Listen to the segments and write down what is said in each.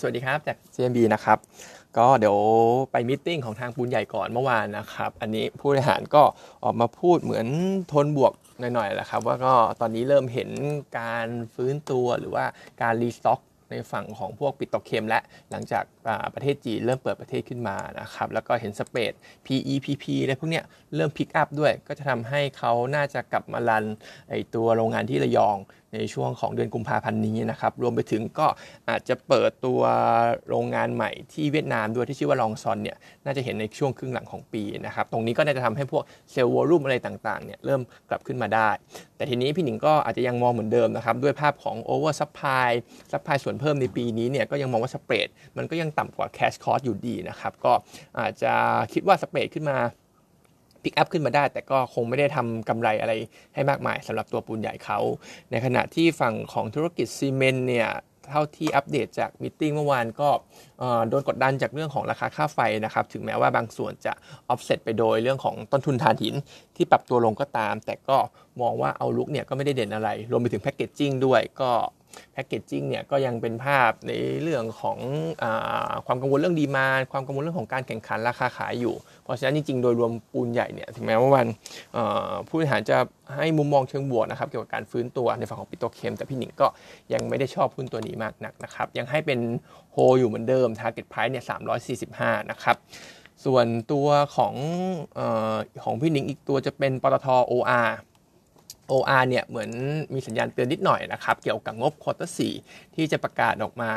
สวัสดีครับจาก CMB นะครับ ก็เดี๋ยวไปมิ팅ของทางปูนใหญ่ก่อนเมื่อวานนะครับ อันนี้ผู้บริหารก็ออกมาพูดเหมือนทนบวกหน่อยๆแหละครับ ว่าก็ตอนนี้เริ่มเห็นการฟื้นตัวหรือว่าการรีสต็อกในฝั่งของพวกปิโตรเคมและหลังจากประเทศจีนเริ่มเปิดประเทศขึ้นมานะครับ แล้วก็เห็นสเปด PE PP อะไรพวกเนี้ยเริ่มพิกอัพด้วย ก็จะทำให้เขาน่าจะกลับมารันไอตัวโรงงานที่ระยอง ในช่วงของเดือนกุมภาพันธ์นี้นะครับ รวมไปถึงก็อาจจะเปิดตัวโรงงานใหม่ที่เวียดนามด้วยที่ชื่อว่าลองซอนเนี่ยน่าจะเห็นในช่วงครึ่งหลังของปีนะครับ ตรงนี้ก็น่าจะทำให้พวก sales volume อะไรต่างๆเนี่ยเริ่มกลับขึ้นมาได้ แต่ทีนี้พี่หนิงก็อาจจะยังมองเหมือนเดิมนะครับ ด้วยภาพของ oversupply supply ส่วนเพิ่มในปีนี้เนี่ยก็ยังมองว่า spread มันก็ยังต่ำกว่า cash cost อยู่ดีนะครับก็อาจจะคิดว่า spread ขึ้นมา pick up ขึ้นมาได้ แต่ก็คงไม่ได้ทำกำไรอะไรให้มากมายสำหรับตัวปูนใหญ่เขา ในขณะที่ฝั่งของธุรกิจซีเมนต์เนี่ยเท่าที่อัปเดตจาก meeting เมื่อวานก็โดนกดดันจากเรื่องของราคาค่าไฟนะครับถึงแม้ว่าบางส่วนจะออฟเซตไปโดยเรื่องของต้นทุนถ่านหินที่ปรับตัวลงก็ตาม แต่ก็มองว่า outlook เนี่ยก็ไม่ได้เด่นอะไร รวมไปถึง packaging ด้วยก็ packaging เนี่ยก็ยังเป็นภาพในเรื่องของอความกังวลเรื่อง demand ความกังวลเรื่องของการแข่งขันราคาขายอยู่ เพราะฉะนั้นจริงๆ โดยรวมปูนใหญ่เนี่ยถึงแม้ว่าวันผู้บริหารจะให้มุมมองเชิงบวกนะครับเกี่ยวกับการฟื้นตัวในฝั่งของ petrochem แต่พี่หนิงก็ยังไม่ได้ชอบหุ้นตัวนี้มากนักนะครับยังให้เป็นโฮอยู่เหมือนเดิม Target Price เนี่ย345นะครับส่วนตัวของอของพี่หนิงอีกตัวจะเป็นปตท OR OR เนี่ยเหมือนมีสัญญาณเตือนนิดหน่อยนะครับ เกี่ยวกับงบ quarter สี่ที่จะประกาศออกมา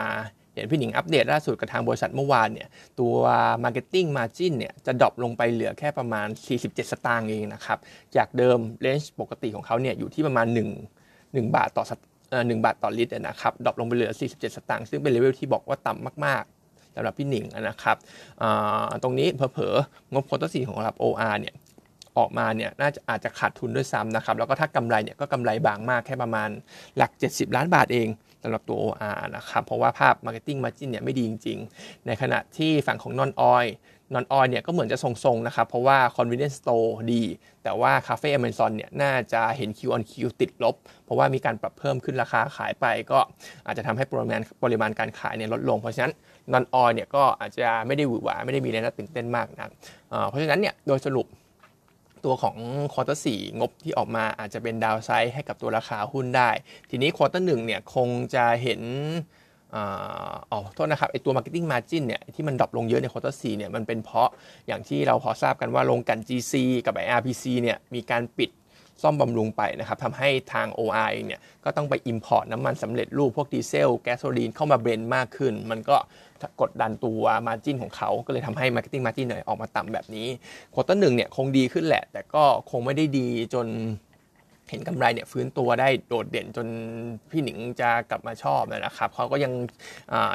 เห็นพี่หนิงอัปเดตล่าสุดกับทางบริษัทเมื่อวานเนี่ยตัว Marketing Margin เนี่ยจะ drop ลงไปเหลือแค่ประมาณ 47 สตางค์เองนะครับ จากเดิม range ปกติของเขาเนี่ยอยู่ที่ประมาณ 1 1 บาทต่อหนึ่งบาทต่อลิตรนะครับ drop ลงไปเหลือ 47 สตางค์ซึ่งเป็นเลเวลที่บอกว่าต่ำมากๆสำหรับพี่หนิงนะครับตรงนี้เผลอๆงบ quarter สี่ของเรา OR เนี่ย ออกมาเนี่ยน่าจะอาจจะขาดทุนด้วยซ้ำนะครับ แล้วก็ถ้ากำไรเนี่ยก็กำไรบางมากแค่ประมาณหลัก 70 ล้านบาทเองสำหรับตัว OR นะครับ เพราะว่าภาพ Marketing Margin เนี่ยไม่ดีจริง ๆ ในขณะที่ฝั่งของ Non Oil Non Oil เนี่ยก็เหมือนจะทรงๆนะครับ เพราะว่า Convenience Store ดี แต่ว่า Cafe Amazon เนี่ยน่าจะเห็น Q on Q ติดลบ เพราะว่ามีการปรับเพิ่มขึ้นราคาขายไป ก็อาจจะทำให้ปริมาณปริมาณการขายเนี่ยลดลง เพราะฉะนั้น Non Oil เนี่ยก็อาจจะไม่ได้หวือหวาไม่ได้มีอะไรน่าตื่นเต้นมากนะเพราะฉะนั้นเนี่ยโดยสรุป ตัวของ quarter สี่งบที่ออกมาอาจจะเป็น downside ให้กับตัวราคาหุ้นได้ ทีนี้ quarter หนึ่งเนี่ยคงจะเห็นอ๋อโทษนะครับไอตัว Marketing Margin เนี่ยที่มัน drop ลงเยอะใน quarter สี่เนี่ยมันเป็นเพราะอย่างที่เราพอทราบกันว่าลงกัน GC กับ IRPC เนี่ยมีการปิด ซ่อมบำรุงไปนะครับทำให้ทาง OR เนี่ยก็ต้องไป Import น้ำมันสำเร็จรูปพวกดีเซลแก๊สโซลีนเข้ามา blend มากขึ้น มันก็กดดันตัว margin ของเขา ก็เลยทำให้ Marketing Margin เนี่ยออกมาต่ำแบบนี้ควอเตอร์หนึ่งเนี่ยคงดีขึ้นแหละ แต่ก็คงไม่ได้ดีจน เห็นกำไรเนี่ยฟื้นตัวได้โดดเด่นจนพี่หนิงจะกลับมาชอบนะครับเขาก็ยัง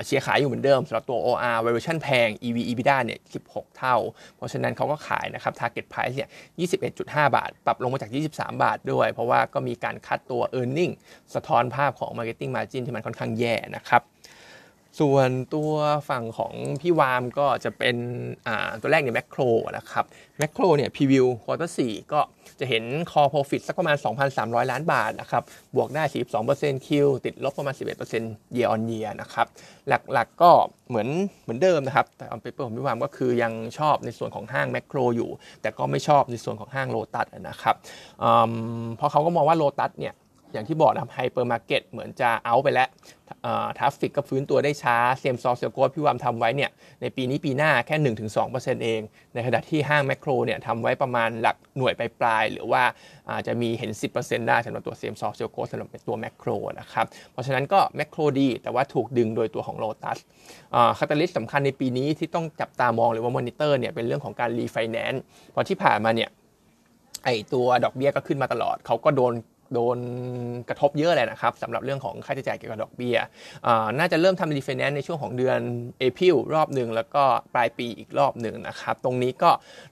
เชียร์ขายอยู่เหมือนเดิมสำหรับตัว OR valuation แพง EV EBITDA เนี่ย 16 เท่า เพราะฉะนั้นเขาก็ขายนะครับ target price เนี่ย 21.5 บาท ปรับลงมาจาก 23 บาทด้วย เพราะว่าก็มีการคัดตัว earning สะท้อนภาพของ marketing margin ที่มันค่อนข้างแย่นะครับ ส่วนตัวฝั่งของพี่วามก็จะเป็นตัวแรกเนี่ยแมคโครนะครับแมคโครเนี่ย preview quarter สี่ก็จะเห็น core profit สักประมาณ 2,300 ล้านบาทนะครับบวกได้ 42%คิวติดลบประมาณ 11% year on year นะครับหลักๆก็เหมือนเหมือนเดิมนะครับ แต่อัน paper ของพี่วามก็คือยังชอบในส่วนของห้างแมคโครอยู่ แต่ก็ไม่ชอบในส่วนของห้างโลตัสนะครับเพราะเขาก็มองว่าโลตัสเนี่ย อย่างที่บอกนะครับไฮเปอร์มาร์เก็ตเหมือนจะเอาไปแล้วtraffic ก็ฟื้นตัวได้ช้า same store sale growth พี่วามทำไว้เนี่ยในปีนี้ปีหน้าแค่ 1-2%เอง ในขณะที่ห้างแมคโครเนี่ยทำไว้ประมาณหลักหน่วยปลายๆหรือว่าอาจจะมีเห็น 10%ได้สำหรับตัว same store sale growth สำหรับตัวแมคโครนะครับเพราะฉะนั้นก็แมคโครดีแต่ว่าถูกดึงโดยตัวของโลตัส catalyst สำคัญในปีนี้ที่ต้องจับตามองหรือว่ามอนิเตอร์เนี่ยเป็นเรื่องของการรีไฟแนนซ์เพราะที่ผ่านมาเนี่ยไอตัวดอกเบี้ยก็ขึ้นมาตลอด เขาก็โดน โดนกระทบเยอะเลยนะครับสำหรับเรื่องของค่าใช้จ่ายเกี่ยวกับดอกเบี้ยน่าจะเริ่มทำรีไฟแนนซ์ในช่วงของเดือน April รอบหนึ่งแล้วก็ปลายปีอีกรอบหนึ่งนะครับตรงนี้ก็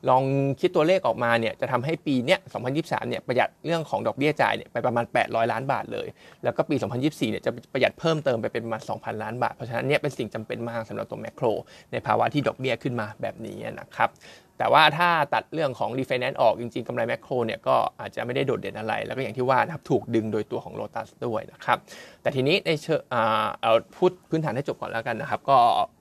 ลองคิดตัวเลขออกมาเนี่ยจะทำให้ปีเนี้ย 2023 เนี่ยประหยัดเรื่องของดอกเบี้ยจ่ายเนี่ยไปประมาณ 800 ล้านบาทเลย แล้วก็ปี 2024 เนี่ยจะประหยัดเพิ่มเติมไปเป็นประมาณ 2,000 ล้านบาท เพราะฉะนั้นเนี่ยเป็นสิ่งจำเป็นมากสำหรับตัวแมคโครในภาวะที่ดอกเบี้ยขึ้นมาแบบนี้นะครับ แต่ว่าถ้าตัดเรื่องของรีไฟแนนซ์ออกจริงๆกำไรแมคโครเนี่ยก็อาจจะไม่ได้โดดเด่นอะไร แล้วก็อย่างที่ว่านะครับถูกดึงโดยตัวของโ o ตัสด้วยนะครับ แต่ทีนี้ในเชิงเอาพูดพื้นฐานให้จบก่อนแล้วกันนะครับ ก็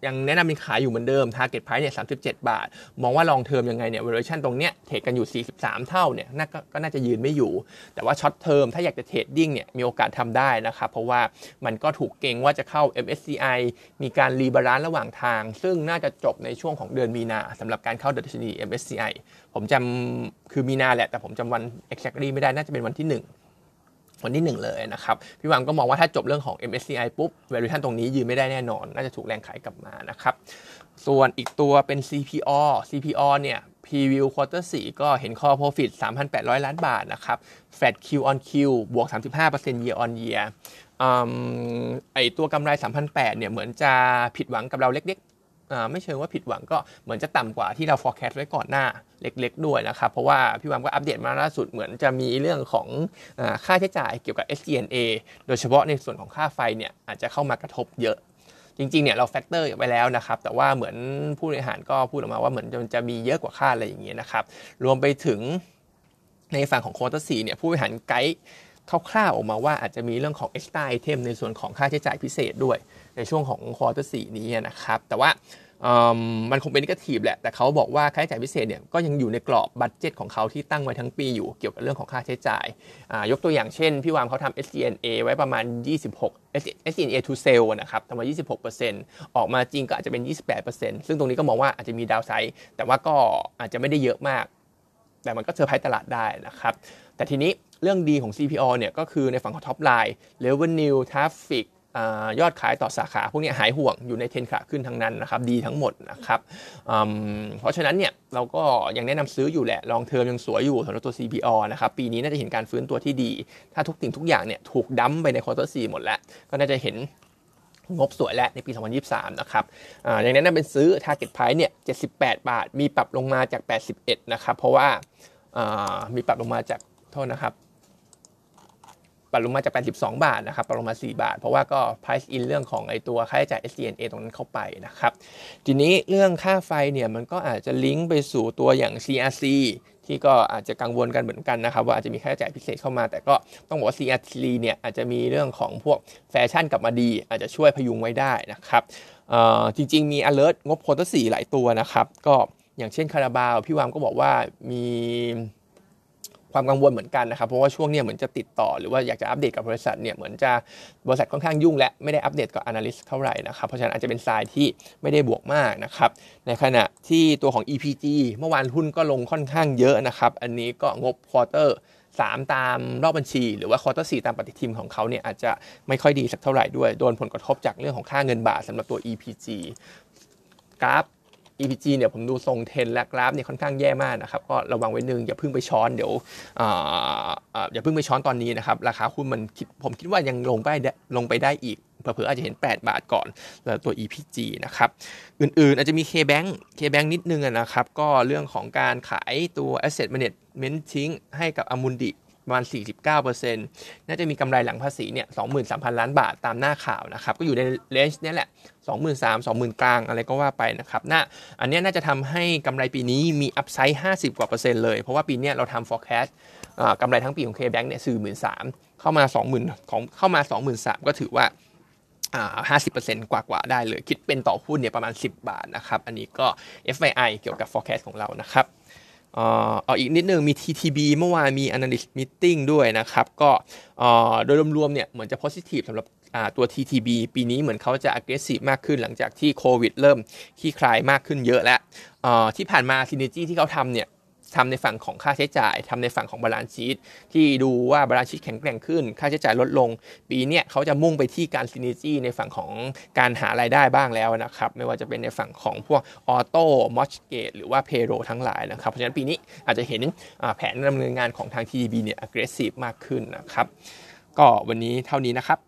ยังแนะนำเป็นขายอยู่เหมือนเดิม target price เนี่ย37 บาท มองว่า long term ยังไงเนี่ย valuation ตรงเนี้ย trade กันอยู่ 43 เท่าเนี่ยน่าก็น่าจะยืนไม่อยู่ แต่ว่า short term ถ้าอยากจะ trading เนี่ยมีโอกาสทำได้นะครับ เพราะว่ามันก็ถูกเก็งว่าจะเข้า MSCI มีการ rebalance ระหว่างทาง ซึ่งน่าจะจบในช่วงของเดือนมีนาสำหรับการเข้าดัชนี MSCI ผมจำคือมีนาแหละ แต่ผมจำวัน exactly ไม่ได้ น่าจะเป็นวันที่ 1 วันที่ 1 เลยนะครับ พี่วามก็มองว่าถ้าจบเรื่องของ MSCI ปุ๊บ valuation ตรงนี้ยืนไม่ได้แน่นอน น่าจะถูกแรงขายกลับมานะครับ ส่วนอีกตัวเป็น CPO CPO เนี่ย preview quarter 4ก็เห็น core profit 3,800 ล้านบาทนะครับ flat Q on Q บวก 35% year on year ไอตัวกำไร 3,800เนี่ยเหมือนจะผิดหวังกับเราเล็ก ไม่เชิงว่าผิดหวังก็เหมือนจะต่ำกว่าที่เรา forecast ไว้ก่อนหน้าเล็กๆ ด้วยนะครับ เพราะว่าพี่วามก็อัปเดตมาล่าสุดเหมือนจะมีเรื่องของอค่าใช้จ่ายเกี่ยวกับ SG&A โดยเฉพาะในส่วนของค่าไฟเนี่ยอาจจะเข้ามากระทบเยอะจริงๆ เนี่ยเรา factor ไว้แล้วนะครับ แต่ว่าเหมือนผู้บริหารก็พูดออกมาว่าเหมือนจะมีเยอะกว่าคาดอะไรอย่างเงี้ยนะครับ รวมไปถึงในฝั่งของ quarter สี่เนี่ยผู้บริหารไกด์ คร่าวๆออกมาว่าอาจจะมีเรื่องของ extra item ในส่วนของค่าใช้จ่ายพิเศษด้วย ในช่วงของ quarter สี่นี้นะครับ แต่ว่ามันคงเป็น negative แหละ แต่เขาบอกว่าค่าใช้จ่ายพิเศษเนี่ยก็ยังอยู่ในกรอบ budget ของเขาที่ตั้งไว้ทั้งปีอยู่เกี่ยวกับเรื่องของค่าใช้จ่าย ยกตัวอย่างเช่น พี่วามเขาทำ SG&A ไว้ประมาณ 26 SG&A to sale นะครับทำมา 26%ออกมาจริงก็อาจจะเป็น 28%ซึ่งตรงนี้ก็มองว่าอาจจะมี downside แต่ว่าก็อาจจะไม่ได้เยอะมาก แต่มันก็เซอร์ไพรส์ตลาดได้นะครับ แต่ทีนี้ เรื่องดีของ CPO เนี่ยก็คือในฝั่งของ top line revenue traffic ยอดขายต่อสาขา พวกนี้หายห่วงอยู่ในเทรนขาขึ้นทั้งนั้นนะครับ ดีทั้งหมดนะครับเพราะฉะนั้นเนี่ยเราก็ยังแนะนำซื้ออยู่แหละ ลองเทอมยังสวยอยู่สำหรับตัว CPO นะครับ ปีนี้น่าจะเห็นการฟื้นตัวที่ดี ถ้าทุกสิ่งทุกอย่างเนี่ยถูกดั้มไปในควอเตอร์4หมดแล้ว ก็น่าจะเห็นงบสวยแล้วในปี 2023 นะครับอย่างนั้นเป็นซื้อ Target Price เนี่ย 78 บาท มีปรับลงมาจาก 81 นะครับ เพราะว่ามีปรับลงมาจาก โทษนะครับ ปรับลงมาจาก 82 บาทนะครับปรับลงมา 4 บาท เพราะว่าก็ price in เรื่องของไอตัวค่าใช้จ่าย SCNA ตรงนั้นเข้าไปนะครับ ทีนี้เรื่องค่าไฟเนี่ยมันก็อาจจะลิงก์ไปสู่ตัวอย่าง CRC ที่ก็อาจจะกังวลกันเหมือนกันนะครับ ว่าอาจจะมีค่าใช้จ่ายพิเศษเข้ามา แต่ก็ต้องบอกว่า CRC เนี่ยอาจจะมีเรื่องของพวกแฟชั่นกลับมาดี อาจจะช่วยพยุงไว้ได้นะครับจริง ๆ มี alert งบโคตรสี่หลายตัวนะครับ ก็อย่างเช่นคาราบาวพี่วามก็บอกว่ามี ความกังวลเหมือนกันนะครับ เพราะว่าช่วงนี้เหมือนจะติดต่อหรือว่าอยากจะอัปเดตกับบริษัทเนี่ยเหมือนจะบริษัทค่อนข้างยุ่งและไม่ได้อัปเดตกับ analyst เท่าไหร่นะครับ เพราะฉะนั้นอาจจะเป็นทรายที่ไม่ได้บวกมากนะครับ ในขณะที่ตัวของ EPG เมื่อวานหุ้นก็ลงค่อนข้างเยอะนะครับ อันนี้ก็งบ quarter 3 ตามรอบบัญชี หรือว่า quarter สี่ตามปฏิทินของเขาเนี่ยอาจจะไม่ค่อยดีสักเท่าไหร่ด้วย โดนผลกระทบจากเรื่องของค่าเงินบาทสำหรับตัว EPG กราฟ EPG เนี่ยผมดูทรงเทนและกราฟเนี่ยค่อนข้างแย่มากนะครับก็ระวังไว้นึงอย่าเพิ่งไปช้อนเดี๋ยวอย่าเพิ่งไปช้อนตอนนี้นะครับราคาหุ้นมันผมคิดว่ายังลงไปลงไปได้อีกเผื่อๆอาจจะเห็น 8 บาทก่อนแล้วตัว EPG นะครับ อื่นๆ อาจจะมี KBank KBank นิดนึงนะครับ ก็เรื่องของการขายตัว asset management ทิ้งให้กับอมุนดิ ประมาณ 49%น่าจะมีกำไรหลังภาษีเนี่ย23,000 ล้านบาทตามหน้าข่าวนะครับ ก็อยู่ในเลนจ์นี้แหละ 23,000 20,000 กลางอะไรก็ว่าไปนะครับน่าอันนี้น่าจะทำให้กำไรปีนี้มีอัพไซด์50 กว่าเปอร์เซ็นต์เลย เพราะว่าปีนี้เราทำ forecast กำไรทั้งปีของ KBank เนี่ยสื่อ13,000เข้ามา 20,000ของเข้ามา 23,000 ก็ถือว่าห้าสิบเปอร์เซ็นต์กว่า ๆ ได้เลย คิดเป็นต่อหุ้นเนี่ยประมาณ 10 บาทนะครับ อันนี้ก็ FYI เกี่ยวกับ forecast ของเรานะครับ เอาอีกนิดนึงมี TTB เมื่อวานมี analyst meeting ด้วยนะครับ ก็โดยรวมๆเนี่ยเหมือนจะ positive สำหรับตัว TTB ปีนี้เหมือนเขาจะ aggressive มากขึ้นหลังจากที่โควิดเริ่มคลี่คลายมากขึ้นเยอะแล้วที่ผ่านมา synergy ที่เขาทำเนี่ย ทำในฝั่งของค่าใช้จ่ายทำในฝั่งของ balance sheet ที่ดูว่า balance sheet แข็งแกร่งขึ้น ค่าใช้จ่ายลดลง ปีนี้เขาจะมุ่งไปที่การ synergy ในฝั่งของการหารายได้บ้างแล้วนะครับ ไม่ว่าจะเป็นในฝั่งของพวก auto mortgage หรือว่า payroll ทั้งหลายนะครับ เพราะฉะนั้นปีนี้อาจจะเห็นแผนดำเนินงานของทาง TDB เนี่ย aggressive มากขึ้นนะครับ ก็วันนี้เท่านี้นะครับ